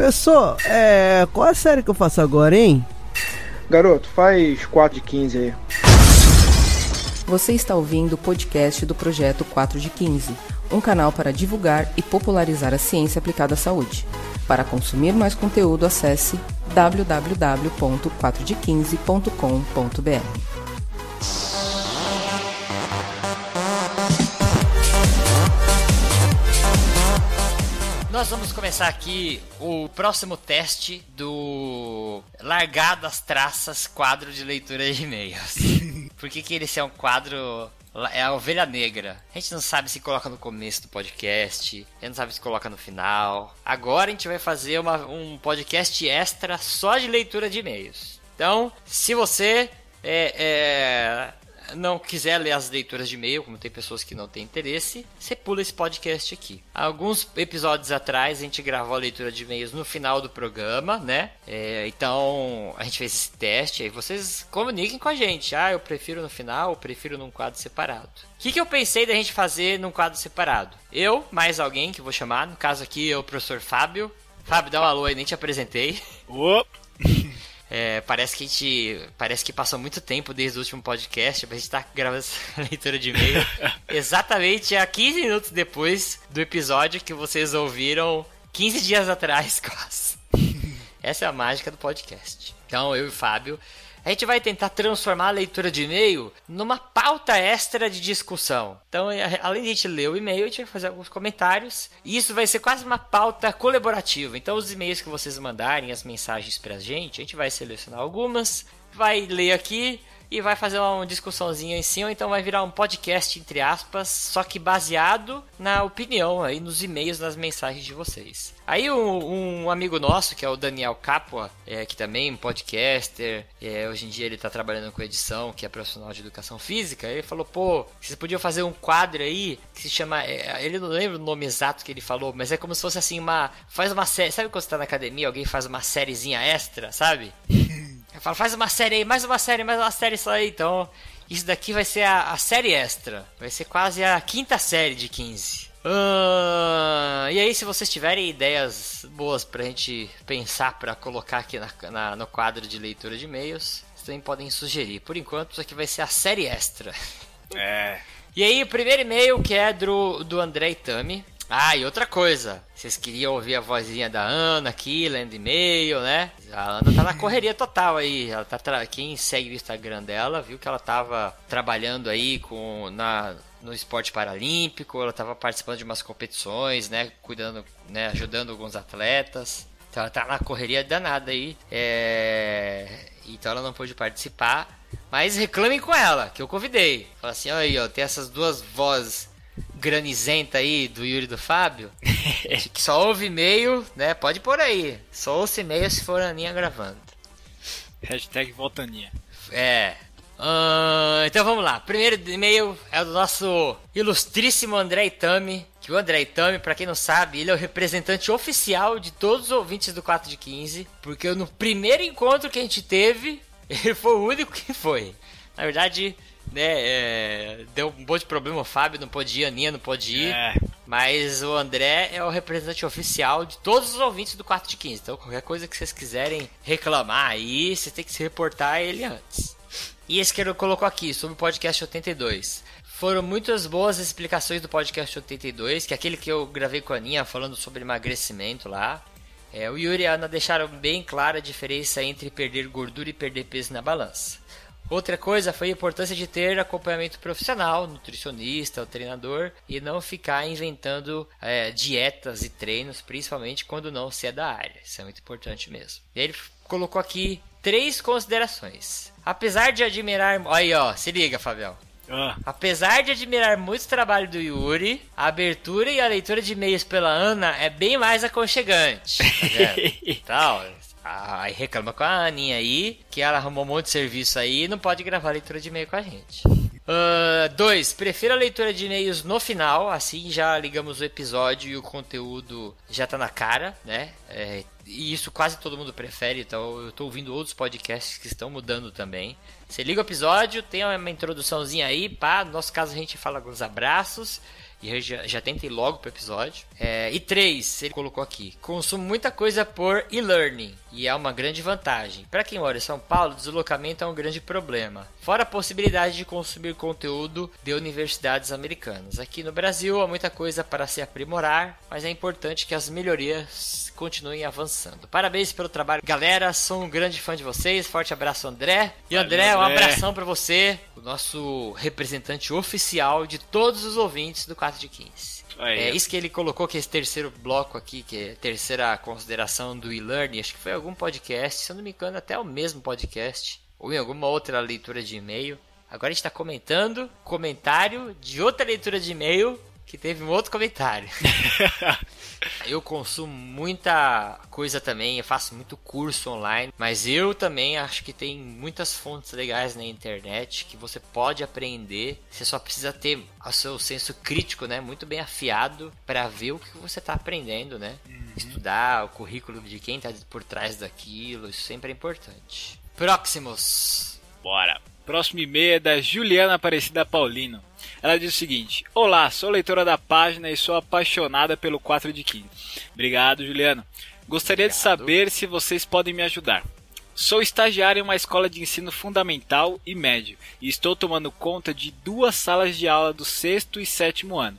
Professor, é. Qual a série que eu faço agora, hein? Garoto, faz 4 de 15 aí. Você está ouvindo o podcast do Projeto 4 de 15, um canal para divulgar e popularizar a ciência aplicada à saúde. Para consumir mais conteúdo, acesse www.4de15.com.br. Nós vamos começar aqui o próximo teste do Largar das Traças quadro de leitura de e-mails. Por que, que esse é um quadro é a ovelha negra. A gente não sabe se coloca no começo do podcast, a gente não sabe se coloca no final. Agora a gente vai fazer uma, um podcast extra só de leitura de e-mails. Então, se você é, é, não quiser ler as leituras de e-mail, como tem pessoas que não têm interesse, você pula esse podcast aqui. Alguns episódios atrás a gente gravou a leitura de e-mails no final do programa, né? É, então a gente fez esse teste, aí vocês comuniquem com a gente. Ah, eu prefiro no final, eu prefiro num quadro separado. O que, que eu pensei da gente fazer num quadro separado? Eu, mais alguém que vou chamar, no caso aqui é o professor Fábio. Fábio, dá um alô aí, nem te apresentei. Opa! É, parece que a gente. Parece que passou muito tempo desde o último podcast, mas a gente tá gravando essa leitura de e-mail exatamente a 15 minutos depois do episódio que vocês ouviram 15 dias atrás, quase. Essa é a mágica do podcast. Então, eu e o Fábio a gente vai tentar transformar a leitura de e-mail numa pauta extra de discussão. Então, é, além de a gente ler o e-mail, a gente vai fazer alguns comentários. E isso vai ser quase uma pauta colaborativa. Então, os e-mails que vocês mandarem, as mensagens pra gente, a gente vai selecionar algumas, vai ler aqui e vai fazer uma discussãozinha em cima, então vai virar um podcast entre aspas, só que baseado na opinião aí nos e-mails, nas mensagens de vocês. Aí um, um amigo nosso, que é o Daniel Capua, é, que também é um podcaster, é, hoje em dia ele está trabalhando com edição, que é profissional de educação física, ele falou, pô, vocês podiam fazer um quadro aí que se chama, é, ele não lembra o nome exato que ele falou, mas é como se fosse assim uma, faz uma série, sabe quando você tá na academia, alguém faz uma sériezinha extra, sabe? Eu falo, faz uma série aí, mais uma série, mais uma série só aí. Então, isso daqui vai ser a, a série extra. Vai ser quase a quinta série de 15. Uh, e aí, se vocês tiverem ideias boas pra gente pensar pra colocar aqui na, na, no quadro de leitura de e-mails, vocês também podem sugerir. Por enquanto, isso aqui vai ser a série extra. É. E aí, o primeiro e-mail que é do, do André Itami. Ah, e outra coisa, vocês queriam ouvir a vozinha da Ana aqui, lendo e-mail, né? A Ana tá na correria total aí. Ela tá tra... Quem segue o Instagram dela viu que ela tava trabalhando aí com na no esporte paralímpico, ela tava participando de umas competições, né, cuidando, né, ajudando alguns atletas. Então ela tá na correria danada aí. É... Então ela não pôde participar. Mas reclamem com ela, que eu convidei. Fala assim, aí, ó, tem essas duas vozes granizenta aí do Yuri do Fábio, que só ouve e-mail, né? Pode pôr aí. Só ouça e-mail se for a Aninha gravando. Hashtag Voltaninha. É. Uh, então vamos lá. Primeiro e-mail é do nosso ilustríssimo André Itami. Que o André Itami, pra quem não sabe, ele é o representante oficial de todos os ouvintes do 4 de 15. Porque no primeiro encontro que a gente teve, ele foi o único que foi. Na verdade, né, é, deu um monte de problema, o Fábio não podia, a Aninha não podia ir. É. Mas o André é o representante oficial de todos os ouvintes do 4 de 15. Então qualquer coisa que vocês quiserem reclamar aí, você tem que se reportar a ele antes. E esse que ele colocou aqui, sobre o podcast 82. Foram muitas boas explicações do podcast 82, que é aquele que eu gravei com a Aninha falando sobre emagrecimento lá. É, o Yuri e a Ana deixaram bem clara a diferença entre perder gordura e perder peso na balança. Outra coisa foi a importância de ter acompanhamento profissional, nutricionista, o treinador, e não ficar inventando é, dietas e treinos, principalmente quando não se é da área. Isso é muito importante mesmo. E ele colocou aqui três considerações. Apesar de admirar. Aí, ó, se liga, Fabião. Ah. Apesar de admirar muito o trabalho do Yuri, a abertura e a leitura de e-mails pela Ana é bem mais aconchegante. Tá vendo? Aí reclama com a Aninha aí, que ela arrumou um monte de serviço aí e não pode gravar leitura de e-mail com a gente. 2. Uh, prefiro a leitura de e-mails no final, assim já ligamos o episódio e o conteúdo já tá na cara, né? É, e isso quase todo mundo prefere, então eu tô ouvindo outros podcasts que estão mudando também. Você liga o episódio, tem uma introduçãozinha aí, pá, no nosso caso a gente fala alguns abraços E já, já tenta ir logo pro episódio. É, e três, ele colocou aqui: consumo muita coisa por e-learning. E é uma grande vantagem. Para quem mora em São Paulo, deslocamento é um grande problema. Fora a possibilidade de consumir conteúdo de universidades americanas. Aqui no Brasil há muita coisa para se aprimorar, mas é importante que as melhorias continuem avançando. Parabéns pelo trabalho, galera. Sou um grande fã de vocês. Forte abraço, André. E André, um abração para você, o nosso representante oficial de todos os ouvintes do 4 de 15. É isso que ele colocou, que esse terceiro bloco aqui, que é a terceira consideração do e-learning, acho que foi algum podcast, se eu não me engano, até o mesmo podcast, ou em alguma outra leitura de e-mail. Agora a gente está comentando comentário de outra leitura de e-mail que teve um outro comentário. eu consumo muita coisa também, eu faço muito curso online, mas eu também acho que tem muitas fontes legais na internet que você pode aprender. Você só precisa ter o seu senso crítico, né, muito bem afiado para ver o que você está aprendendo, né? Uhum. Estudar o currículo de quem está por trás daquilo, isso sempre é importante. Próximos. Bora. Próximo e-mail é da Juliana Aparecida Paulino. Ela diz o seguinte: Olá, sou leitora da página e sou apaixonada pelo 4 de 15. Obrigado, Juliana. Gostaria Obrigado. de saber se vocês podem me ajudar. Sou estagiário em uma escola de ensino fundamental e médio e estou tomando conta de duas salas de aula do sexto e sétimo ano.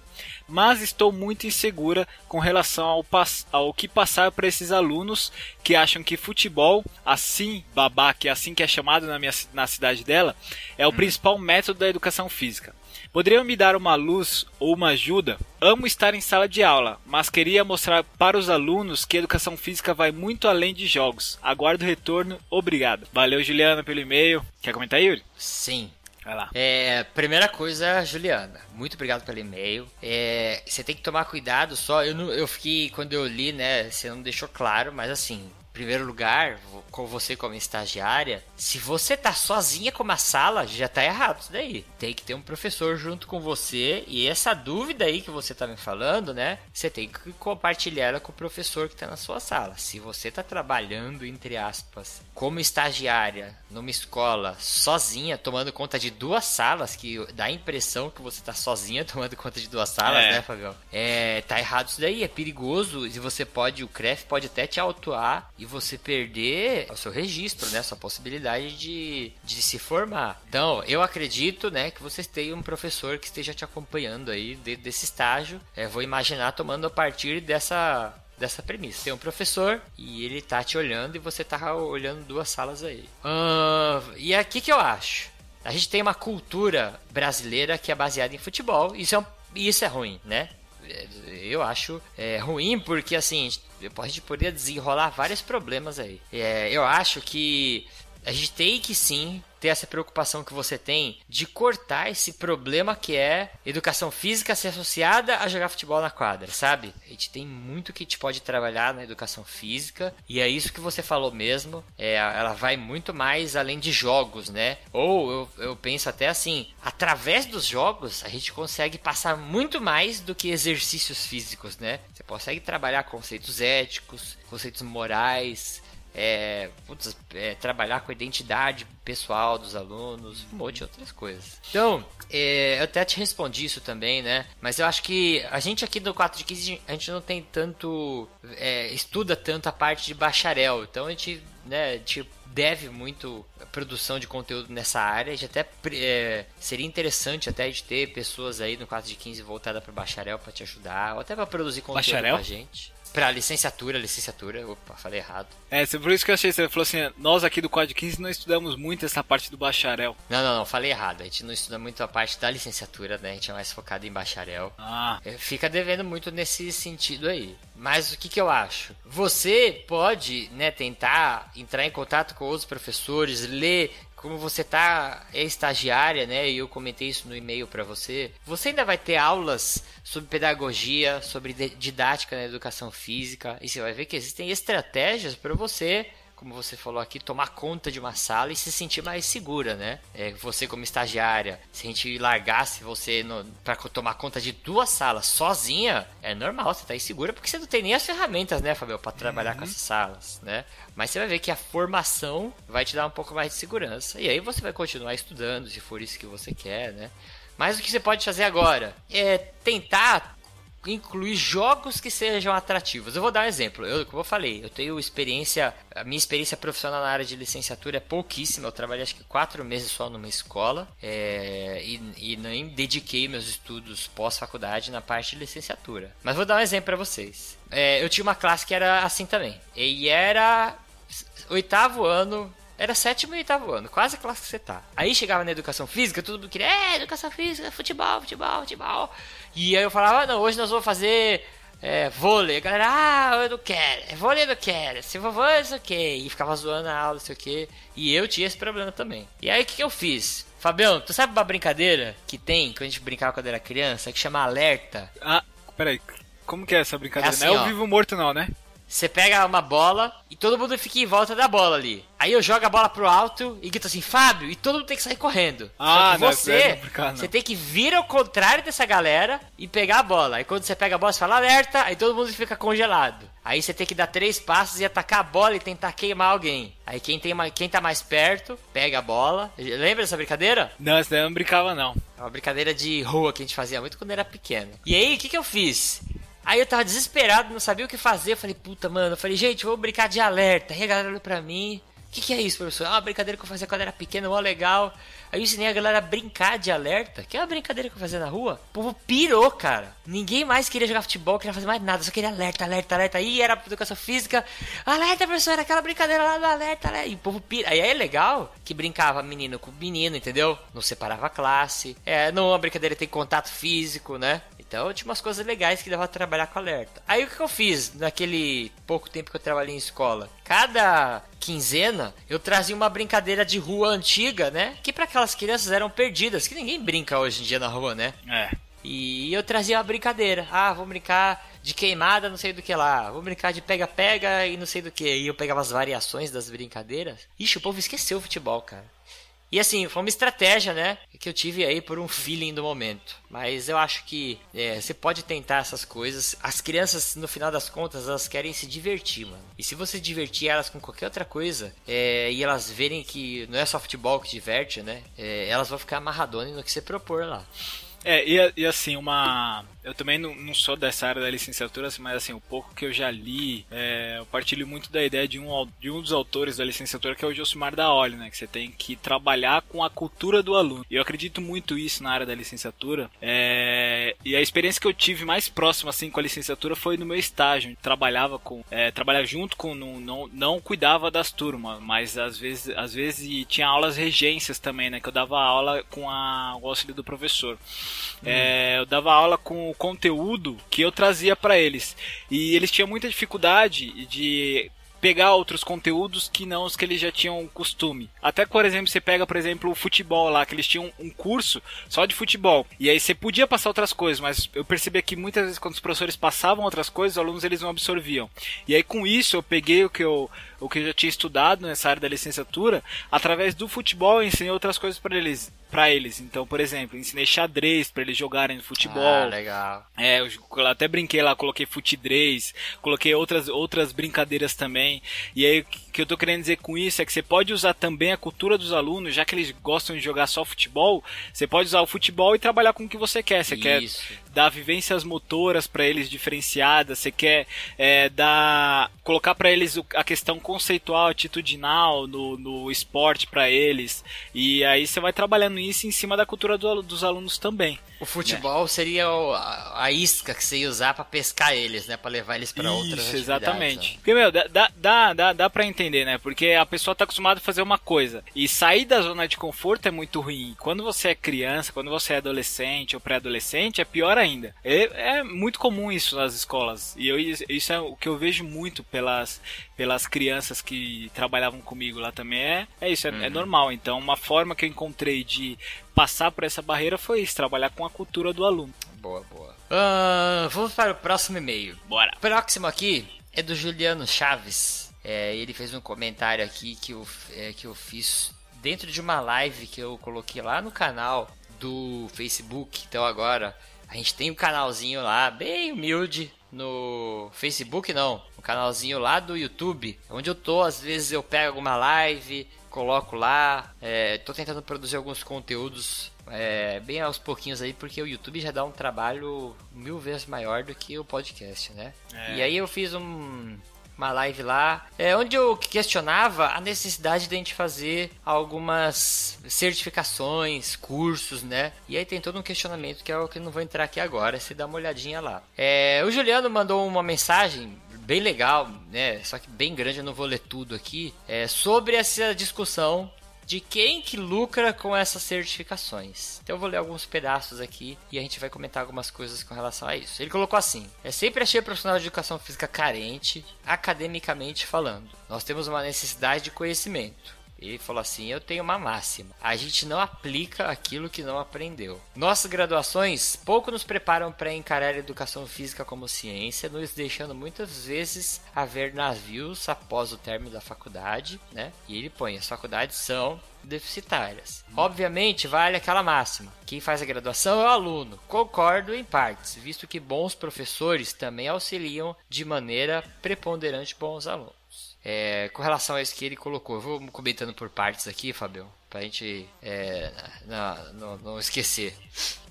Mas estou muito insegura com relação ao, ao que passar para esses alunos que acham que futebol, assim, babá, que é assim que é chamado na, minha, na cidade dela, é o hum. principal método da educação física. Poderiam me dar uma luz ou uma ajuda? Amo estar em sala de aula, mas queria mostrar para os alunos que educação física vai muito além de jogos. Aguardo o retorno. Obrigado. Valeu, Juliana, pelo e-mail. Quer comentar, Yuri? Sim. Vai lá. É, primeira coisa, Juliana, muito obrigado pelo e-mail. É, você tem que tomar cuidado só. Eu, não, eu fiquei, quando eu li, né? Você não deixou claro, mas assim, primeiro lugar, com você como estagiária, se você tá sozinha com uma sala, já tá errado isso daí. Tem que ter um professor junto com você e essa dúvida aí que você tá me falando, né? Você tem que compartilhar ela com o professor que tá na sua sala. Se você tá trabalhando, entre aspas, como estagiária numa escola sozinha, tomando conta de duas salas, que dá a impressão que você tá sozinha tomando conta de duas salas, é. né, Fabião? É, tá errado isso daí, é perigoso e você pode, o CREF pode até te autuar e você perder o seu registro, né? Sua possibilidade de, de se formar. Então, eu acredito, né, que você tenha um professor que esteja te acompanhando aí de, desse estágio. É, vou imaginar tomando a partir dessa dessa premissa. Tem um professor e ele tá te olhando e você tá olhando duas salas aí. Uh, e aqui que eu acho. A gente tem uma cultura brasileira que é baseada em futebol. Isso é, um, isso é ruim, né? Eu acho é, ruim porque assim a gente poderia desenrolar vários problemas aí. É, eu acho que a gente tem que sim ter essa preocupação que você tem de cortar esse problema que é educação física ser associada a jogar futebol na quadra, sabe? A gente tem muito que a gente pode trabalhar na educação física e é isso que você falou mesmo. É, ela vai muito mais além de jogos, né? Ou eu, eu penso até assim, através dos jogos a gente consegue passar muito mais do que exercícios físicos, né? Você consegue trabalhar conceitos éticos, conceitos morais, é, putz, é, trabalhar com a identidade pessoal dos alunos, um monte de outras coisas. Então, é, eu até te respondi isso também, né? Mas eu acho que a gente aqui do 4 de 15, a gente não tem tanto. É, estuda tanto a parte de bacharel. Então a gente, né, tipo, deve muito produção de conteúdo nessa área. A gente até é, seria interessante até de ter pessoas aí no 4 de 15 voltada para bacharel para te ajudar, ou até para produzir conteúdo bacharel? com a gente. Pra licenciatura, licenciatura. Opa, falei errado. É, por isso que eu achei. Você falou assim: nós aqui do Código 15 não estudamos muito essa parte do bacharel. Não, não, não, falei errado. A gente não estuda muito a parte da licenciatura, né? A gente é mais focado em bacharel. Ah. É, fica devendo muito nesse sentido aí. Mas o que, que eu acho? Você pode, né, tentar entrar em contato com outros professores, ler como você tá é estagiária, né? E eu comentei isso no e-mail para você. Você ainda vai ter aulas sobre pedagogia, sobre didática na educação física, e você vai ver que existem estratégias para você como você falou aqui, tomar conta de uma sala e se sentir mais segura, né? É, você como estagiária, se a gente largasse você para tomar conta de duas salas sozinha, é normal, você tá insegura porque você não tem nem as ferramentas, né, Fabio, para trabalhar uhum. com essas salas, né? Mas você vai ver que a formação vai te dar um pouco mais de segurança. E aí você vai continuar estudando, se for isso que você quer, né? Mas o que você pode fazer agora é tentar incluir jogos que sejam atrativos. Eu vou dar um exemplo. Eu, como eu falei, eu tenho experiência, a minha experiência profissional na área de licenciatura é pouquíssima. Eu trabalhei acho que quatro meses só numa escola é, e, e, nem dediquei meus estudos pós-faculdade na parte de licenciatura. Mas vou dar um exemplo para vocês. É, eu tinha uma classe que era assim também. E era oitavo ano, era sétimo e oitavo ano, quase a classe que você tá. Aí chegava na educação física, todo mundo queria, é, educação física, futebol, futebol, futebol. E aí eu falava, ah, não, hoje nós vamos fazer é, vôlei. A galera, ah, eu não quero, é vôlei eu não quero, se for vôlei, não sei o E ficava zoando a aula, não sei o que. E eu tinha esse problema também. E aí o que, que eu fiz? Fabião, tu sabe uma brincadeira que tem, que a gente brincava quando era criança, que chama alerta? Ah, peraí, como que é essa brincadeira? É assim, não é o vivo morto não, né? Você pega uma bola e todo mundo fica em volta da bola ali. Aí eu jogo a bola pro alto e grito assim, Fábio, e todo mundo tem que sair correndo. Ah, Só que você, não, não. você tem que vir ao contrário dessa galera e pegar a bola. Aí quando você pega a bola, você fala alerta, aí todo mundo fica congelado. Aí você tem que dar três passos e atacar a bola e tentar queimar alguém. Aí quem, tem quem tá mais perto, pega a bola. Lembra dessa brincadeira? Não, essa daí eu não brincava não. É uma brincadeira de rua que a gente fazia muito quando era pequeno. E aí, o que, que eu fiz? Aí eu tava desesperado, não sabia o que fazer. Eu falei, puta, mano. Eu falei, gente, vou brincar de alerta. Aí a galera olhou pra mim. O que, que é isso, professor? Ah, uma brincadeira que eu fazia quando era pequeno, mó legal. Aí eu ensinei a galera a brincar de alerta, que é uma brincadeira que eu fazia na rua. O povo pirou, cara. Ninguém mais queria jogar futebol, queria fazer mais nada, só queria alerta, alerta, alerta. Aí era educação física, alerta, professor, aquela brincadeira lá do alerta, alerta. E o povo pira. Aí é legal que brincava menino com menino, entendeu? Não separava a classe. É, não uma brincadeira tem contato físico, né? Então tinha umas coisas legais que dava pra trabalhar com alerta. Aí o que eu fiz naquele pouco tempo que eu trabalhei em escola? Cada quinzena eu trazia uma brincadeira de rua antiga, né? Que para aquelas crianças eram perdidas, que ninguém brinca hoje em dia na rua, né? É. E eu trazia uma brincadeira. Ah, vou brincar de queimada, não sei do que lá. Vou brincar de pega-pega e não sei do que. E eu pegava as variações das brincadeiras. Ixi, o povo esqueceu o futebol, cara. E assim, foi uma estratégia, né? Que eu tive aí por um feeling do momento. Mas eu acho que é, você pode tentar essas coisas. As crianças, no final das contas, elas querem se divertir, mano. E se você divertir elas com qualquer outra coisa, é, e elas verem que não é só futebol que diverte, né? É, elas vão ficar amarradonas no que você propor lá. É, e, e assim, uma eu também não, não, sou dessa área da licenciatura, mas assim, o pouco que eu já li, é, eu partilho muito da ideia de um, de um dos autores da licenciatura, que é o Josimar Daoli, né? Que você tem que trabalhar com a cultura do aluno. E eu acredito muito isso na área da licenciatura. É, e a experiência que eu tive mais próxima, assim, com a licenciatura foi no meu estágio. trabalhava com, é, trabalhava junto com, não, não, não cuidava das turmas, mas às vezes, às vezes tinha aulas regências também, né? Que eu dava aula com a, o auxílio do professor. Hum. É, eu dava aula com o conteúdo que eu trazia para eles. E eles tinham muita dificuldade de pegar outros conteúdos que não os que eles já tinham costume. Até, por exemplo, você pega, por exemplo, o futebol lá, que eles tinham um curso só de futebol. E aí você podia passar outras coisas, mas eu percebi que muitas vezes quando os professores passavam outras coisas, os alunos eles não absorviam. E aí com isso eu peguei o que eu o que eu já tinha estudado nessa área da licenciatura, através do futebol eu ensinei outras coisas para eles para eles. Então, por exemplo, ensinei xadrez para eles jogarem no futebol. Ah, legal. É, eu até brinquei lá, coloquei futidrez, coloquei outras outras brincadeiras também. E aí o que eu tô querendo dizer com isso é que você pode usar também a cultura dos alunos, já que eles gostam de jogar só futebol, você pode usar o futebol e trabalhar com o que você quer. Você isso. quer dar vivências motoras para eles diferenciadas, você quer é, dar colocar para eles a questão conceitual, atitudinal no, no esporte para eles. E aí você vai trabalhando isso em cima da cultura do, dos alunos também. O futebol né? seria o, a, a, isca que você ia usar para pescar eles, né? Para levar eles para outras Isso, exatamente. Né? Porque, meu, dá, dá, dá, dá pra entender, né? Porque a pessoa tá acostumada a fazer uma coisa. E sair da zona de conforto é muito ruim. Quando você é criança, quando você é adolescente ou pré-adolescente, é pior ainda. É, é, muito comum isso nas escolas. E eu, isso é o que eu vejo muito pelas, pelas crianças que trabalhavam comigo lá também. É, é isso, é, é uhum. é normal. Então, uma forma que eu encontrei de passar por essa barreira foi isso, trabalhar com a cultura do aluno. Boa, boa. Uh, vamos para o próximo e-mail. Bora. Próximo aqui é do Juliano Chaves. É, ele fez um comentário aqui que eu, é, que eu fiz dentro de uma live que eu coloquei lá no canal do Facebook. Então agora a gente tem um canalzinho lá, bem humilde, no Facebook não, um canalzinho lá do YouTube, onde eu tô, às vezes eu pego alguma live, coloco lá, é, tô tentando produzir alguns conteúdos é, bem aos pouquinhos aí, porque o YouTube já dá um trabalho mil vezes maior do que o podcast, né? É. E aí eu fiz um, uma live lá, é, onde eu questionava a necessidade de a gente fazer algumas certificações, cursos, né? E aí tem todo um questionamento que é o que eu não vou entrar aqui agora, se dá uma olhadinha lá. É, o Juliano mandou uma mensagem bem legal, né? Só que bem grande, eu não vou ler tudo aqui, é, sobre essa discussão de quem que lucra com essas certificações. Então eu vou ler alguns pedaços aqui e a gente vai comentar algumas coisas com relação a isso. Ele colocou assim: É sempre achei profissional de educação física carente, academicamente falando. Nós temos uma necessidade de conhecimento. Ele falou assim: Eu tenho uma máxima. A gente não aplica aquilo que não aprendeu. Nossas graduações pouco nos preparam para encarar a educação física como ciência, nos deixando muitas vezes a ver navios após o término da faculdade, né? E ele põe: as faculdades são deficitárias. Obviamente, vale aquela máxima: quem faz a graduação é o aluno. Concordo em partes, visto que bons professores também auxiliam de maneira preponderante bons alunos. É, com relação a isso que ele colocou, eu vou comentando por partes aqui, Fabio, pra gente é, não, não, não, esquecer.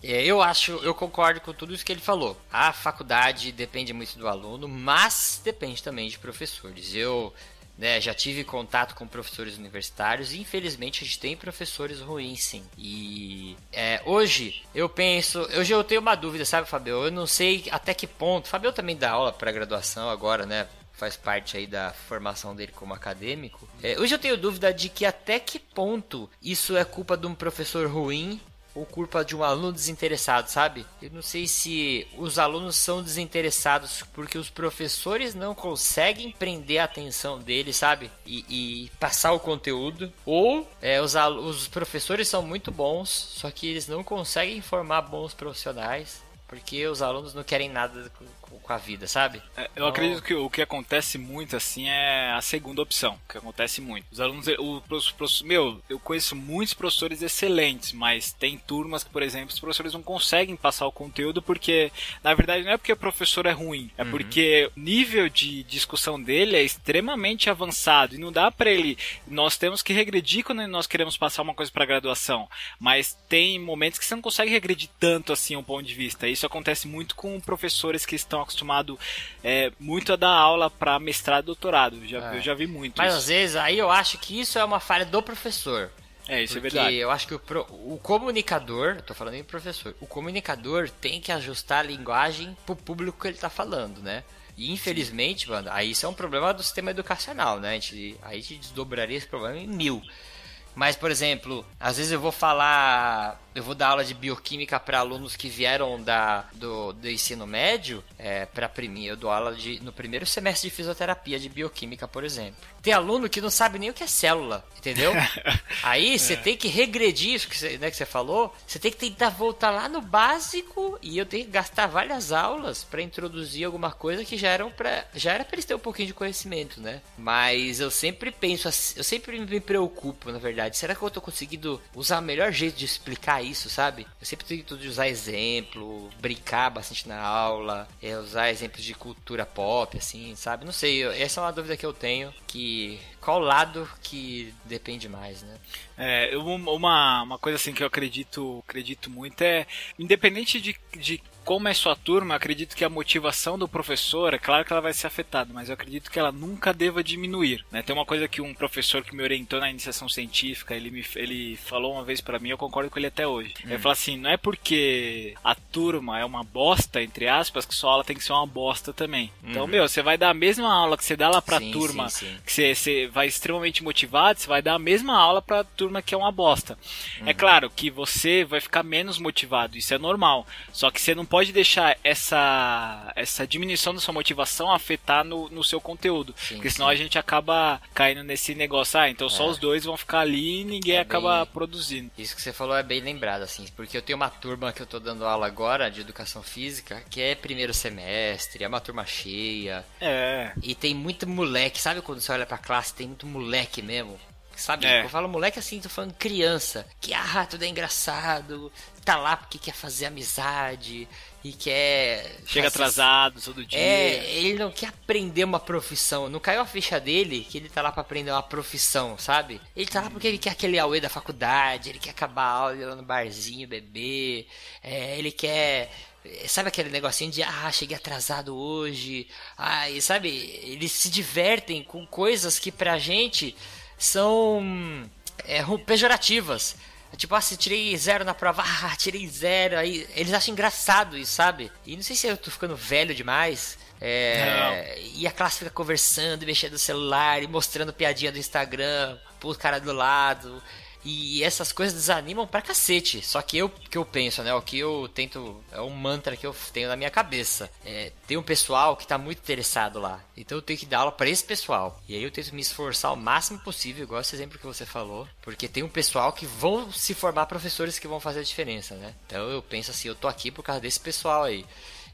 É, eu acho, eu concordo com tudo isso que ele falou. A faculdade depende muito do aluno, mas depende também de professores. Eu né, já tive contato com professores universitários e infelizmente a gente tem professores ruins sim. E é, hoje eu penso, hoje eu tenho uma dúvida, sabe, Fabio? Eu não sei até que ponto. Fabio também dá aula para graduação agora, né? Faz parte aí da formação dele como acadêmico. É, hoje eu tenho dúvida de que até que ponto isso é culpa de um professor ruim ou culpa de um aluno desinteressado, sabe? Eu não sei se os alunos são desinteressados porque os professores não conseguem prender a atenção deles, sabe? E, e passar o conteúdo. Ou é, os, os professores são muito bons, só que eles não conseguem formar bons profissionais porque os alunos não querem nada com a vida, sabe? É, eu então... acredito que o que acontece muito assim é a segunda opção, que acontece muito. Os alunos, o, os, meu, eu conheço muitos professores excelentes, mas tem turmas que, por exemplo, os professores não conseguem passar o conteúdo porque, na verdade, não é porque o professor é ruim, é uhum. porque o nível de discussão dele é extremamente avançado e não dá para ele. Nós temos que regredir quando nós queremos passar uma coisa para graduação, mas tem momentos que você não consegue regredir tanto assim um ponto de vista. Isso acontece muito com professores que estão acostumados acostumado é, muito a dar aula para mestrado e doutorado. Já, é. Eu já vi muito. Mas isso. às vezes aí eu acho que isso é uma falha do professor. É, isso é Porque é verdade. eu acho que o, pro, o comunicador, tô falando em professor, o comunicador tem que ajustar a linguagem pro público que ele tá falando, né? E infelizmente, mano, aí isso é um problema do sistema educacional, né? A gente, aí a gente desdobraria esse problema em mil. Mas, por exemplo, às vezes eu vou falar eu vou dar aula de bioquímica para alunos que vieram da, do, do ensino médio é, para primir. Eu dou aula de, no primeiro semestre de fisioterapia de bioquímica, por exemplo. Tem aluno que não sabe nem o que é célula, entendeu? Aí você é. tem que regredir isso que você, né, que você falou. Você tem que tentar voltar lá no básico e eu tenho que gastar várias aulas para introduzir alguma coisa que já eram para já era para eles terem um pouquinho de conhecimento, né? Mas eu sempre penso, assim, eu sempre me preocupo, na verdade. Será que eu tô conseguindo usar o melhor jeito de explicar isso, sabe? Eu sempre tento de usar exemplo, brincar bastante na aula, é, usar exemplos de cultura pop, assim, sabe? Não sei, essa é uma dúvida que eu tenho, que qual lado que depende mais, né? É, uma, uma coisa assim que eu acredito, acredito muito é, independente de, de como é sua turma, acredito que a motivação do professor, é claro que ela vai ser afetada, mas eu acredito que ela nunca deva diminuir. Né? Tem uma coisa que um professor que me orientou na iniciação científica, ele, me, ele falou uma vez para mim, eu concordo com ele até hoje. Hum. Ele falou assim: não é porque a turma é uma bosta, entre aspas, que sua aula tem que ser uma bosta também. Então, uhum. Então, meu, você vai dar a mesma aula que você dá lá pra sim, turma, sim, sim. que você, você vai extremamente motivado, você vai dar a mesma aula pra turma que é uma bosta. É uhum. É claro que você vai ficar menos motivado, isso é normal. Só que você não pode deixar essa, essa diminuição da sua motivação afetar no, no seu conteúdo. Sim, porque senão sim. a gente acaba caindo nesse negócio, ah, então só é. os dois vão ficar ali e ninguém é acaba bem... produzindo. Isso que você falou é bem lembrado, assim, porque eu tenho uma turma que eu tô dando aula agora de educação física, que é primeiro semestre, é uma turma cheia. É. E tem muito moleque, sabe quando você olha pra classe, tem muito moleque mesmo? Sabe? É. Eu falo moleque assim, tô falando criança, que ah, tudo é engraçado, tá lá porque quer fazer amizade e quer. Chega fazer- atrasado todo dia. É, ele não quer aprender uma profissão. Não caiu a ficha dele que ele tá lá pra aprender uma profissão, sabe? Ele tá lá porque ele quer aquele auê da faculdade, ele quer acabar a aula ir lá no barzinho, beber, é, ele quer. Sabe aquele negocinho de ah, cheguei atrasado hoje. Ah, e sabe, eles se divertem com coisas que pra gente são é, pejorativas. Tipo, ah, se tirei zero na prova, ah, tirei zero. Aí eles acham engraçado isso, sabe? E não sei se eu tô ficando velho demais. É, e a classe fica conversando, mexendo no celular e mostrando piadinha do Instagram pro cara do lado. E essas coisas desanimam pra cacete. Só que eu que eu penso, né? O que eu tento. É um mantra que eu tenho na minha cabeça. É, tem um pessoal que tá muito interessado lá. Então eu tenho que dar aula pra esse pessoal. E aí eu tento me esforçar o máximo possível, igual esse exemplo que você falou. Porque tem um pessoal que vão se formar professores que vão fazer a diferença, né? Então eu penso assim, eu tô aqui por causa desse pessoal aí.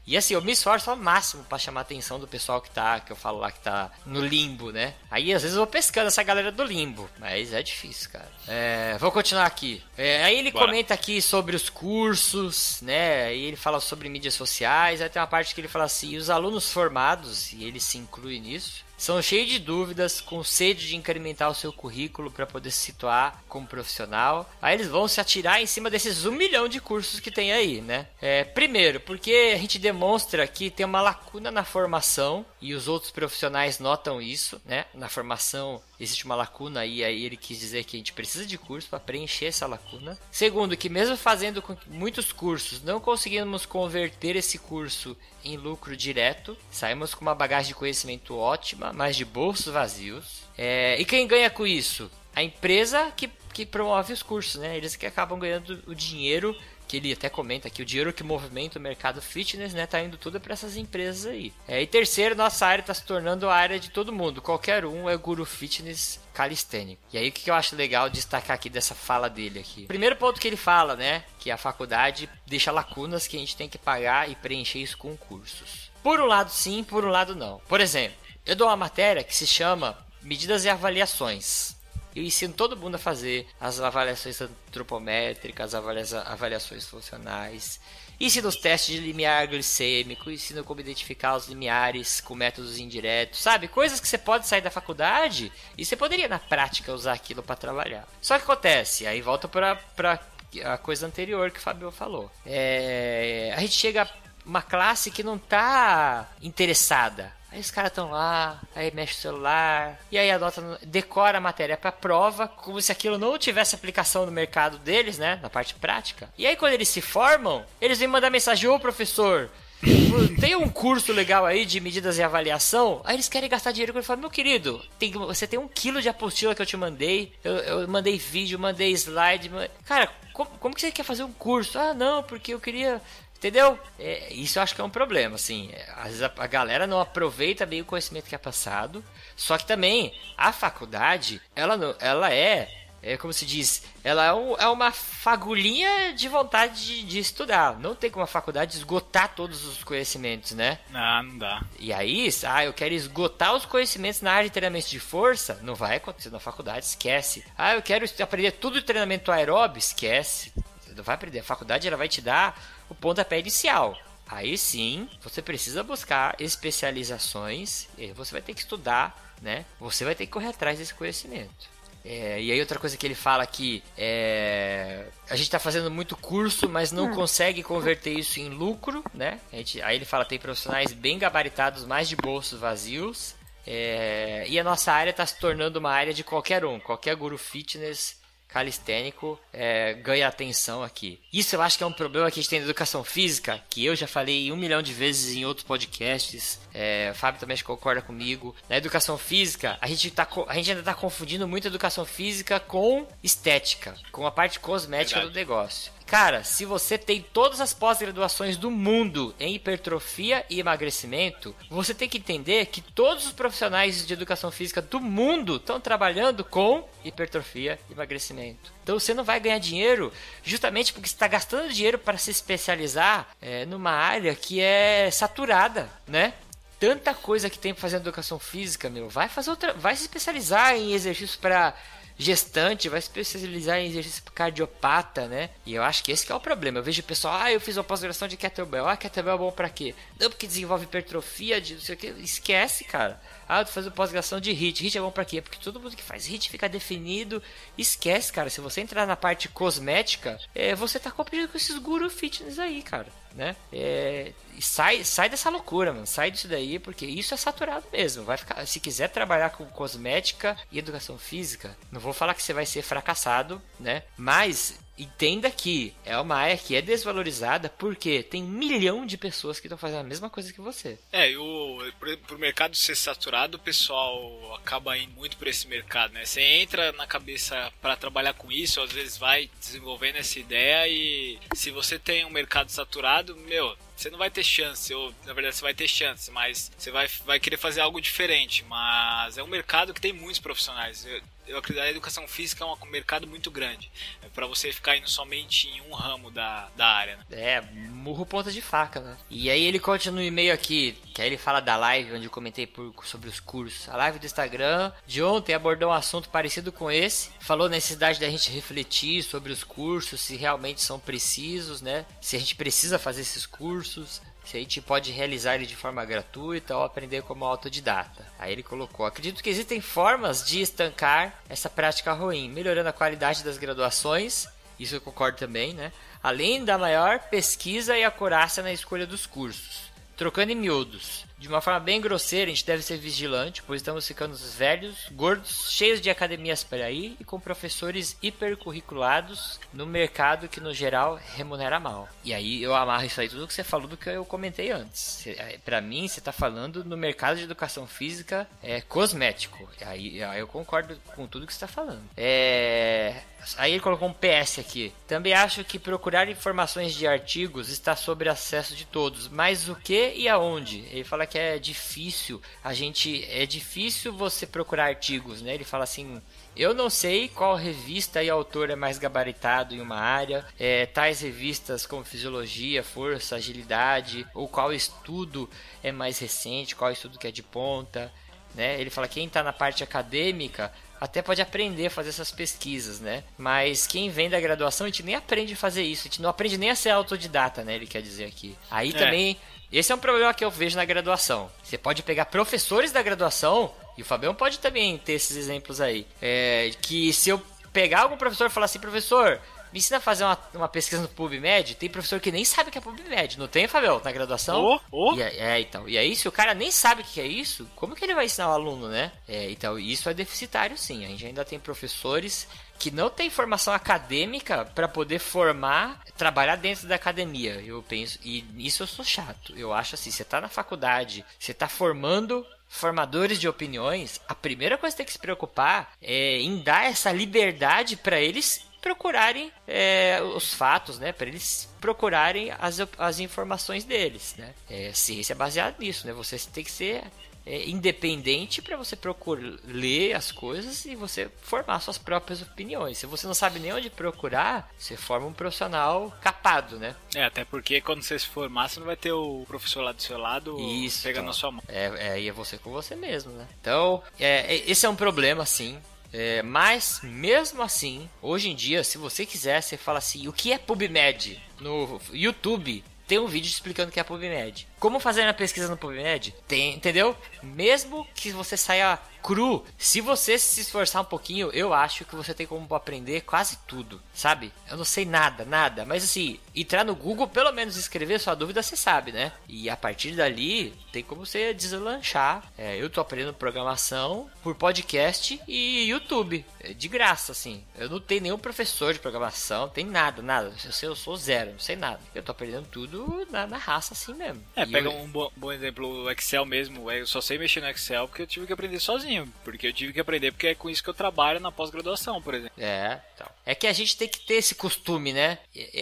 E assim, eu me esforço ao máximo pra chamar a atenção do pessoal que tá, que eu falo lá que tá no limbo, né? Aí às vezes eu vou pescando essa galera do limbo, mas é difícil, cara. É, vou continuar aqui. É, aí ele Bora. comenta aqui sobre os cursos, né? Aí ele fala sobre mídias sociais, aí tem uma parte que ele fala assim, os alunos formados, e ele se inclui nisso, são cheios de dúvidas, com sede de incrementar o seu currículo para poder se situar como profissional. Aí eles vão se atirar em cima desses um milhão de cursos que tem aí, né? É, primeiro, porque a gente demonstra que tem uma lacuna na formação e os outros profissionais notam isso, né? Na formação existe uma lacuna e aí ele quis dizer que a gente precisa de curso para preencher essa lacuna. Segundo, que mesmo fazendo muitos cursos, não conseguimos converter esse curso em lucro direto. Saímos com uma bagagem de conhecimento ótima, mas de bolsos vazios. É, e quem ganha com isso? A empresa que, que promove os cursos, né? Eles que acabam ganhando o dinheiro que ele até comenta que o dinheiro que movimenta o mercado fitness, né, tá indo tudo para essas empresas aí. É, e terceiro, nossa área tá se tornando a área de todo mundo. Qualquer um é guru fitness calistênico. E aí o que eu acho legal destacar aqui dessa fala dele aqui? Primeiro ponto que ele fala, né, que a faculdade deixa lacunas que a gente tem que pagar e preencher isso com cursos. Por um lado sim, por um lado não. Por exemplo, eu dou uma matéria que se chama Medidas e Avaliações. Eu ensino todo mundo a fazer as avaliações antropométricas, avaliações, funcionais. Ensino os testes de limiar glicêmico, ensino como identificar os limiares com métodos indiretos, sabe? Coisas que você pode sair da faculdade e você poderia na prática usar aquilo para trabalhar. Só que acontece, aí volta para pra a coisa anterior que o Fabio falou. É, a gente chega uma classe que não tá interessada. Aí os caras estão lá, aí mexe o celular, e aí adota, decora a matéria pra prova, como se aquilo não tivesse aplicação no mercado deles, né? Na parte prática. E aí quando eles se formam, eles vêm mandar mensagem, ô professor, tem um curso legal aí de medidas e avaliação. Aí eles querem gastar dinheiro com ele fala, meu querido, tem- você tem um quilo de apostila que eu te mandei. Eu, eu mandei vídeo, mandei slide. Cara, como, como que você quer fazer um curso? Ah, não, porque eu queria. Entendeu? É, isso eu acho que é um problema, assim. É, Às vezes a, a galera não aproveita bem o conhecimento que é passado. Só que também a faculdade, ela, não- ela é, é como se diz, ela é, um- é uma fagulhinha de vontade de, de estudar. Não tem como a faculdade esgotar todos os conhecimentos, né? Ah, não dá. E aí, ah, eu quero esgotar os conhecimentos na área de treinamento de força, não vai acontecer na faculdade, esquece. Ah, eu quero aprender tudo de treinamento aeróbio, esquece. Você não vai aprender. A faculdade ela vai te dar o pontapé inicial. Aí sim, você precisa buscar especializações, e você vai ter que estudar, né? Você vai ter que correr atrás desse conhecimento. É, e aí outra coisa que ele fala que é, a gente está fazendo muito curso, mas não consegue converter isso em lucro, né? A gente- aí ele fala tem profissionais bem gabaritados, mais de bolsos vazios. É, e a nossa área está se tornando uma área de qualquer um, qualquer guru fitness calistênico é, ganha atenção aqui. Isso eu acho que é um problema que a gente tem na educação física, que eu já falei um milhão de vezes em outros podcasts. É, o Fábio também concorda comigo. Na educação física, a gente, tá, a gente ainda está confundindo muito educação física com estética, com a parte cosmética Verdade. do negócio. Cara, se você tem todas as pós-graduações do mundo em hipertrofia e emagrecimento, você tem que entender que todos os profissionais de educação física do mundo estão trabalhando com hipertrofia e emagrecimento. Então você não vai ganhar dinheiro justamente porque está gastando dinheiro para se especializar é, numa área que é saturada, né? Tanta coisa que tem pra fazer na educação física, meu. Vai fazer outra, vai se especializar em exercícios para gestante, vai se especializar em exercício cardiopata, né? E eu acho que esse que é o problema. Eu vejo o pessoal, ah, eu fiz uma pós-graduação de kettlebell. Ah, kettlebell é bom pra quê? Não, porque desenvolve hipertrofia, de não sei o que. Esquece, cara. Ah, tu faz uma pós-graduação de HIT. HIT é bom pra quê? Porque todo mundo que faz HIT fica definido. Esquece, cara. Se você entrar na parte cosmética, é, você tá competindo com esses guru fitness aí, cara. Né? É, sai, sai dessa loucura, mano. Sai disso daí, porque isso é saturado mesmo. Vai ficar, se quiser trabalhar com cosmética e educação física, não vou falar que você vai ser fracassado, né? Mas entenda que é uma área que é desvalorizada porque tem milhão de pessoas que estão fazendo a mesma coisa que você. É, e o, pro mercado ser saturado, o pessoal acaba indo muito para esse mercado, né? Você entra na cabeça para trabalhar com isso, às vezes vai desenvolvendo essa ideia e se você tem um mercado saturado, meu, você não vai ter chance, ou na verdade você vai ter chance, mas você vai, vai querer fazer algo diferente. Mas é um mercado que tem muitos profissionais. Eu, eu acredito que a educação física é um mercado muito grande. É para você ficar indo somente em um ramo da, da área. Né? É, murro ponta de faca, né? E aí ele continua no e-mail aqui, que aí ele fala da live onde eu comentei por, sobre os cursos. A live do Instagram de ontem abordou um assunto parecido com esse. Falou na necessidade da gente refletir sobre os cursos, se realmente são precisos, né? Se a gente precisa fazer esses cursos se a gente pode realizar ele de forma gratuita ou aprender como autodidata. Aí ele colocou: acredito que existem formas de estancar essa prática ruim, melhorando a qualidade das graduações. Isso eu concordo também, né? Além da maior pesquisa e acurácia na escolha dos cursos. Trocando em miúdos, de uma forma bem grosseira, a gente deve ser vigilante, pois estamos ficando velhos, gordos, cheios de academias para aí e com professores hipercurriculados no mercado que no geral remunera mal. E aí eu amarro isso aí tudo que você falou do que eu comentei antes. É, para mim, você está falando no mercado de educação física é cosmético. Aí, aí eu concordo com tudo que você está falando. É, Aí ele colocou um PS aqui. Também acho que procurar informações de artigos está sobre acesso de todos, mas o que e aonde? Ele fala que é difícil. A gente é difícil você procurar artigos, né? Ele fala assim: eu não sei qual revista e autor é mais gabaritado em uma área, é, tais revistas como Fisiologia, Força, Agilidade, ou qual estudo é mais recente, qual estudo que é de ponta. Né? Ele fala quem está na parte acadêmica até pode aprender a fazer essas pesquisas, né? Mas quem vem da graduação, a gente nem aprende a fazer isso, a gente não aprende nem a ser autodidata, né? Ele quer dizer aqui. Aí é. também, esse é um problema que eu vejo na graduação. Você pode pegar professores da graduação, e o Fabião pode também ter esses exemplos aí, é, que se eu pegar algum professor e falar assim, professor, me ensina a fazer uma, uma pesquisa no PubMed. Tem professor que nem sabe o que é PubMed. Não tem, Fabel, na graduação? Oh, oh. E, é, então. E aí, se o cara nem sabe o que é isso, como que ele vai ensinar o aluno, né? É, então, isso é deficitário, sim. A gente ainda tem professores que não tem formação acadêmica para poder formar, trabalhar dentro da academia. Eu penso, e isso eu sou chato. Eu acho assim, você tá na faculdade, você tá formando formadores de opiniões, a primeira coisa que tem que se preocupar é em dar essa liberdade para eles procurarem é, os fatos, né? Para eles procurarem as, as informações deles, né? É, ciência é baseada nisso, né? Você tem que ser é, independente para você procurar ler as coisas e você formar suas próprias opiniões. Se você não sabe nem onde procurar, você forma um profissional capado, né? É, até porque quando você se formar, você não vai ter o professor lá do seu lado Isso, pegando então, na sua mão. É, é, e é você com você mesmo, né? Então, é, é esse é um problema, sim. É, mas, mesmo assim, hoje em dia, se você quiser, você fala assim: o que é PubMed? No YouTube tem um vídeo explicando o que é PubMed. Como fazer a pesquisa no PubMed? Tem, entendeu? Mesmo que você saia cru. Se você se esforçar um pouquinho, eu acho que você tem como aprender quase tudo, sabe? Eu não sei nada, nada, mas assim, entrar no Google, pelo menos escrever sua dúvida, você sabe, né? E a partir dali, tem como você deslanchar. É, eu tô aprendendo programação por podcast e YouTube, é de graça, assim. Eu não tenho nenhum professor de programação, tem nada, nada. Eu, sei, eu sou zero, não sei nada. Eu tô aprendendo tudo na, na raça, assim mesmo. É, e pega eu... um bom, bom exemplo, o Excel mesmo. Eu só sei mexer no Excel porque eu tive que aprender sozinho porque eu tive que aprender, porque é com isso que eu trabalho na pós-graduação, por exemplo. É, então. É que a gente tem que ter esse costume, né?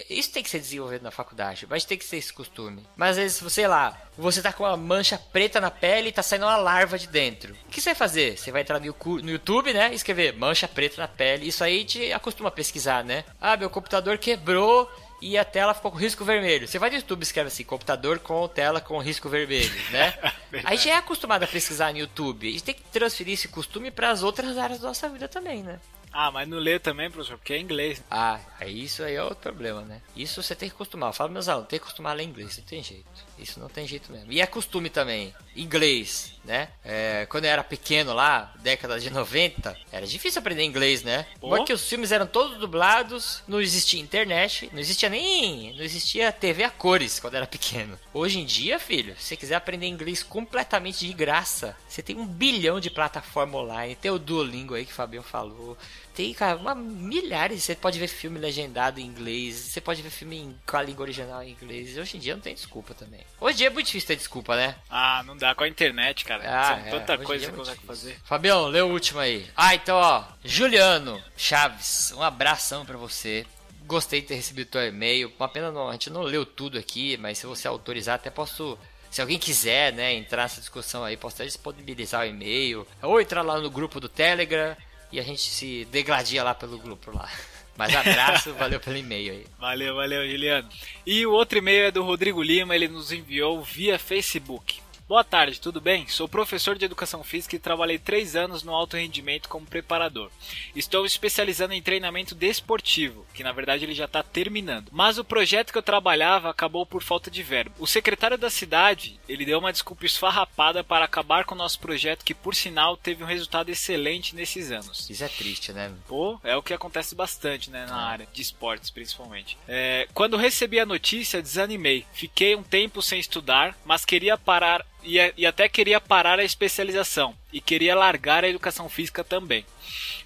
Isso tem que ser desenvolvido na faculdade, mas tem que ter esse costume. Mas às vezes, sei lá, você tá com uma mancha preta na pele e tá saindo uma larva de dentro. O que você vai fazer? Você vai entrar no YouTube, né? Escrever mancha preta na pele. Isso aí te acostuma a pesquisar, né? Ah, meu computador quebrou e a tela ficou com risco vermelho. Você vai no YouTube e escreve assim, computador com tela com risco vermelho, né? a gente é acostumado a pesquisar no YouTube. A gente tem que transferir esse costume para as outras áreas da nossa vida também, né? Ah, mas não lê também, professor, porque é inglês. Ah, isso aí é outro problema, né? Isso você tem que acostumar. Eu falo meus alunos, tem que acostumar a ler inglês, não tem jeito. Isso não tem jeito mesmo. E é costume também. Inglês, né? É, quando eu era pequeno lá, década de 90, era difícil aprender inglês, né? Pô. Porque os filmes eram todos dublados, não existia internet, não existia nem. Não existia TV a cores quando eu era pequeno. Hoje em dia, filho, se você quiser aprender inglês completamente de graça, você tem um bilhão de plataforma online. Tem o Duolingo aí que o Fabião falou. Tem, cara, uma, milhares. Você pode ver filme legendado em inglês. Você pode ver filme em, com a língua original em inglês. Hoje em dia não tem desculpa também. Hoje em dia é muito difícil ter desculpa, né? Ah, não dá com a internet, cara. Ah, São é, tanta coisa que é muito consegue fazer. Fabião, lê o último aí. Ah, então, ó. Juliano Chaves, um abração pra você. Gostei de ter recebido teu e-mail. Uma pena não, a gente não leu tudo aqui, mas se você autorizar, até posso. Se alguém quiser, né, entrar nessa discussão aí, posso até disponibilizar o e-mail. Ou entrar lá no grupo do Telegram e a gente se degladia lá pelo grupo lá. Mas abraço, valeu pelo e-mail aí. Valeu, valeu, Juliano. E o outro e-mail é do Rodrigo Lima, ele nos enviou via Facebook. Boa tarde, tudo bem? Sou professor de educação física e trabalhei três anos no alto rendimento como preparador. Estou especializando em treinamento desportivo, que na verdade ele já está terminando. Mas o projeto que eu trabalhava acabou por falta de verbo. O secretário da cidade, ele deu uma desculpa esfarrapada para acabar com o nosso projeto, que por sinal teve um resultado excelente nesses anos. Isso é triste, né? Pô, é o que acontece bastante, né, na área de esportes, principalmente. É, quando recebi a notícia, desanimei. Fiquei um tempo sem estudar, mas queria parar e, e até queria parar a especialização e queria largar a educação física também.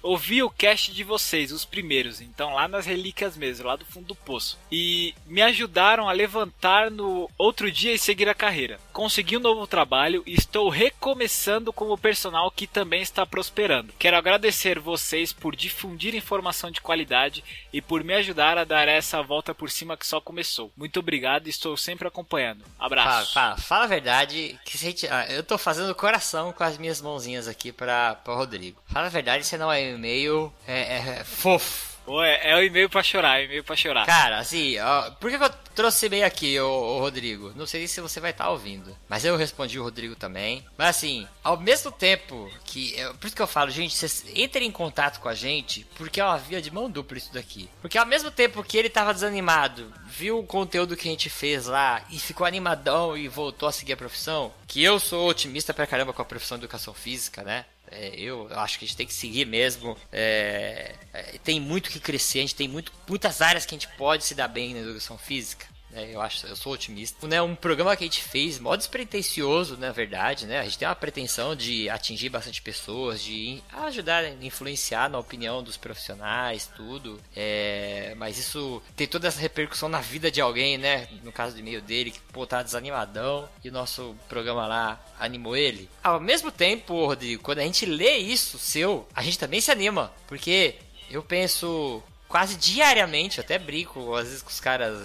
Ouvi o cast de vocês, os primeiros, então lá nas relíquias mesmo, lá do fundo do poço. E me ajudaram a levantar no outro dia e seguir a carreira. Consegui um novo trabalho e estou recomeçando como personal que também está prosperando. Quero agradecer vocês por difundir informação de qualidade e por me ajudar a dar essa volta por cima que só começou. Muito obrigado e estou sempre acompanhando. Fala, Abraço. fala, fala a verdade, que gente, ah, eu tô fazendo coração com as minhas mãozinhas aqui pra Rodrigo. Fala a verdade, você não é um e-mail é, é fofo. É, é o e-mail pra chorar, é o e-mail pra chorar. Cara, assim, ó, por que, eu trouxe e-mail aqui, ô, ô, Rodrigo? Não sei se você vai estar ouvindo, mas eu respondi o Rodrigo também. Mas assim, ao mesmo tempo que. Por isso que eu falo, gente, vocês entrem em contato com a gente, porque é uma via de mão dupla isso daqui. Porque ao mesmo tempo que ele tava desanimado, viu o conteúdo que a gente fez lá e ficou animadão e voltou a seguir a profissão, que eu sou otimista pra caramba com a profissão de educação física, né? É, eu acho que a gente tem que seguir mesmo. É, é, tem muito que crescer, a gente tem muito, muitas áreas que a gente pode se dar bem na educação física. Né? eu acho, eu sou otimista. Né, um programa que a gente fez, mó despretensioso, na verdade, né? A gente tem uma pretensão de atingir bastante pessoas, de ajudar influenciar na opinião dos profissionais, tudo. É, mas isso tem toda essa repercussão na vida de alguém, né? No caso do e-mail dele, que pô, tá desanimadão e o nosso programa lá animou ele. Ao mesmo tempo, Rodrigo, quando a gente lê isso seu, a gente também se anima, porque eu penso quase diariamente, eu até brinco às vezes com os caras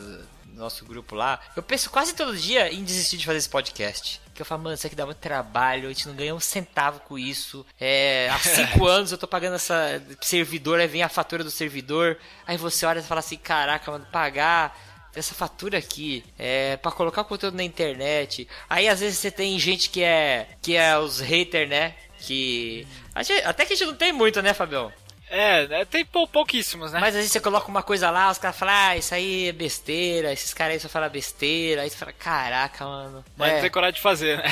nosso grupo lá, eu penso quase todo dia em desistir de fazer esse podcast. Que eu falo, mano, isso aqui dá muito trabalho, a gente não ganha um centavo com isso. É, há cinco anos eu tô pagando essa servidor, aí vem a fatura do servidor, aí você olha e fala assim, caraca, mano, pagar essa fatura aqui é para colocar o conteúdo na internet. Aí às vezes você tem gente que é que é os haters, né? Que até que a gente não tem muito, né, Fabião? É, né, tem pou- pouquíssimos, né? Mas às vezes você coloca uma coisa lá, os caras falam, ah, isso aí é besteira, esses caras aí só falam besteira. Aí você fala, caraca, mano. Mas é, não tem coragem de fazer, né?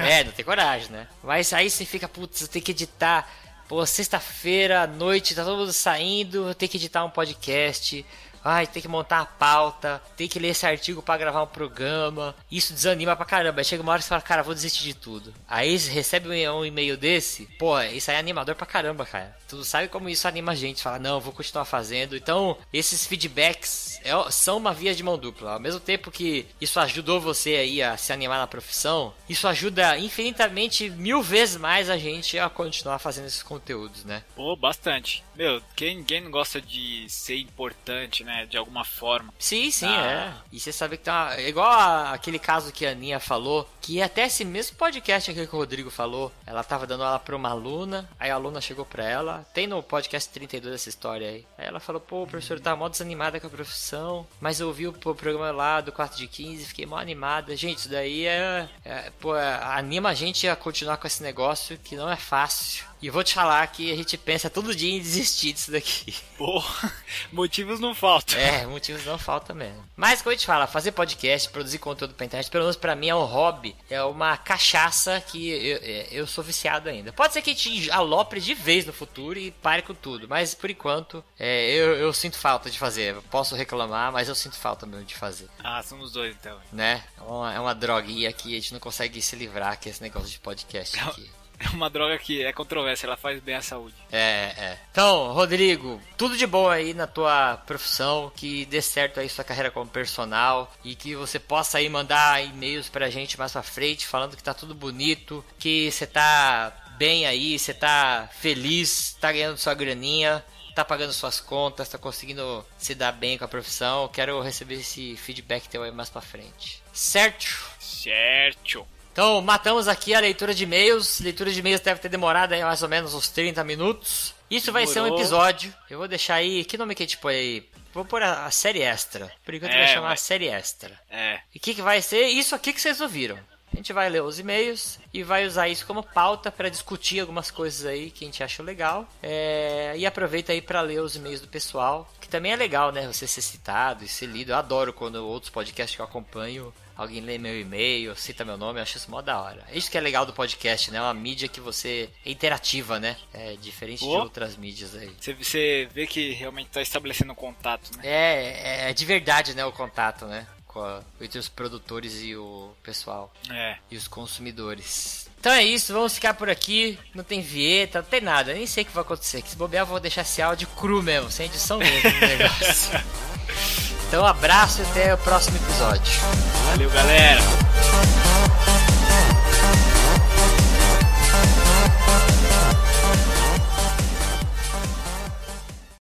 é, não tem coragem, né? Mas aí você fica, putz, eu tenho que editar. Pô, sexta-feira à noite, tá todo mundo saindo, eu tenho que editar um podcast. Ai, tem que montar a pauta, tem que ler esse artigo pra gravar um programa. Isso desanima pra caramba. Aí chega uma hora que você fala, cara, vou desistir de tudo. Aí você recebe um e-mail desse, pô, isso aí é animador pra caramba, cara. Tu sabe como isso anima a gente. Fala, não, vou continuar fazendo. Então, esses feedbacks é- são uma via de mão dupla. Ao mesmo tempo que isso ajudou você aí a se animar na profissão, isso ajuda infinitamente mil vezes mais a gente a continuar fazendo esses conteúdos, né? Pô, bastante. Meu, quem, quem não gosta de ser importante, né? De alguma forma. Sim, sim, Ah. é. E você sabe que tá. é Igual a- aquele caso que a Aninha falou, que até esse mesmo podcast aqui que o Rodrigo falou, ela tava dando aula pra uma aluna, aí a aluna chegou pra ela, tem no podcast 32 essa história aí. Aí ela falou, pô, professor, tá mó desanimada com a profissão, mas eu ouvi o pro- programa lá do 4 de 15, fiquei mó animada. Gente, isso daí é. é, pô, é, anima a gente a continuar com esse negócio que não é fácil. E vou te falar que a gente pensa todo dia em desistir disso daqui. Pô, motivos não faltam. É, motivos não faltam mesmo. Mas como a gente fala, fazer podcast, produzir conteúdo pra internet, pelo menos pra mim é um hobby, é uma cachaça que eu, é, eu sou viciado ainda. Pode ser que a gente alopre de vez no futuro e pare com tudo, mas por enquanto é, eu, eu sinto falta de fazer. Eu posso reclamar, mas eu sinto falta mesmo de fazer. Ah, somos dois então. Né? É uma, é uma droguinha que a gente não consegue se livrar, que é esse negócio de podcast aqui. É uma droga que é controvérsia, ela faz bem à saúde. É, é. Então, Rodrigo, tudo de bom aí na tua profissão, que dê certo aí sua carreira como personal e que você possa aí mandar e-mails pra gente mais pra frente falando que tá tudo bonito, que você tá bem aí, você tá feliz, tá ganhando sua graninha, tá pagando suas contas, tá conseguindo se dar bem com a profissão. Quero receber esse feedback teu aí mais pra frente. Certo? Certo. Então, matamos aqui a leitura de e-mails. Leitura de e-mails deve ter demorado aí mais ou menos uns 30 minutos. Isso vai ser um episódio. Eu vou deixar aí. Que nome que a gente põe aí? Vou pôr a, a série extra. Por enquanto é, vai chamar mas... série extra. É. E o que, que vai ser? Isso aqui que vocês ouviram. A gente vai ler os e-mails e vai usar isso como pauta para discutir algumas coisas aí que a gente achou legal. É... E aproveita aí para ler os e-mails do pessoal, que também é legal, né? Você ser citado e ser lido. Eu adoro quando outros podcasts que eu acompanho alguém lê meu e-mail, cita meu nome, eu acho isso mó da hora. É isso que é legal do podcast, né? É uma mídia que você é interativa, né? É diferente oh. de outras mídias aí. Você vê que realmente está estabelecendo um contato, né? É, é de verdade, né? O contato, né? A, entre os produtores e o pessoal. É. E os consumidores. Então é isso, vamos ficar por aqui. Não tem vinheta, não tem nada. Nem sei o que vai acontecer. Que se bobear, eu vou deixar esse áudio cru mesmo, sem edição mesmo. Então, um abraço e até o próximo episódio. Valeu, galera!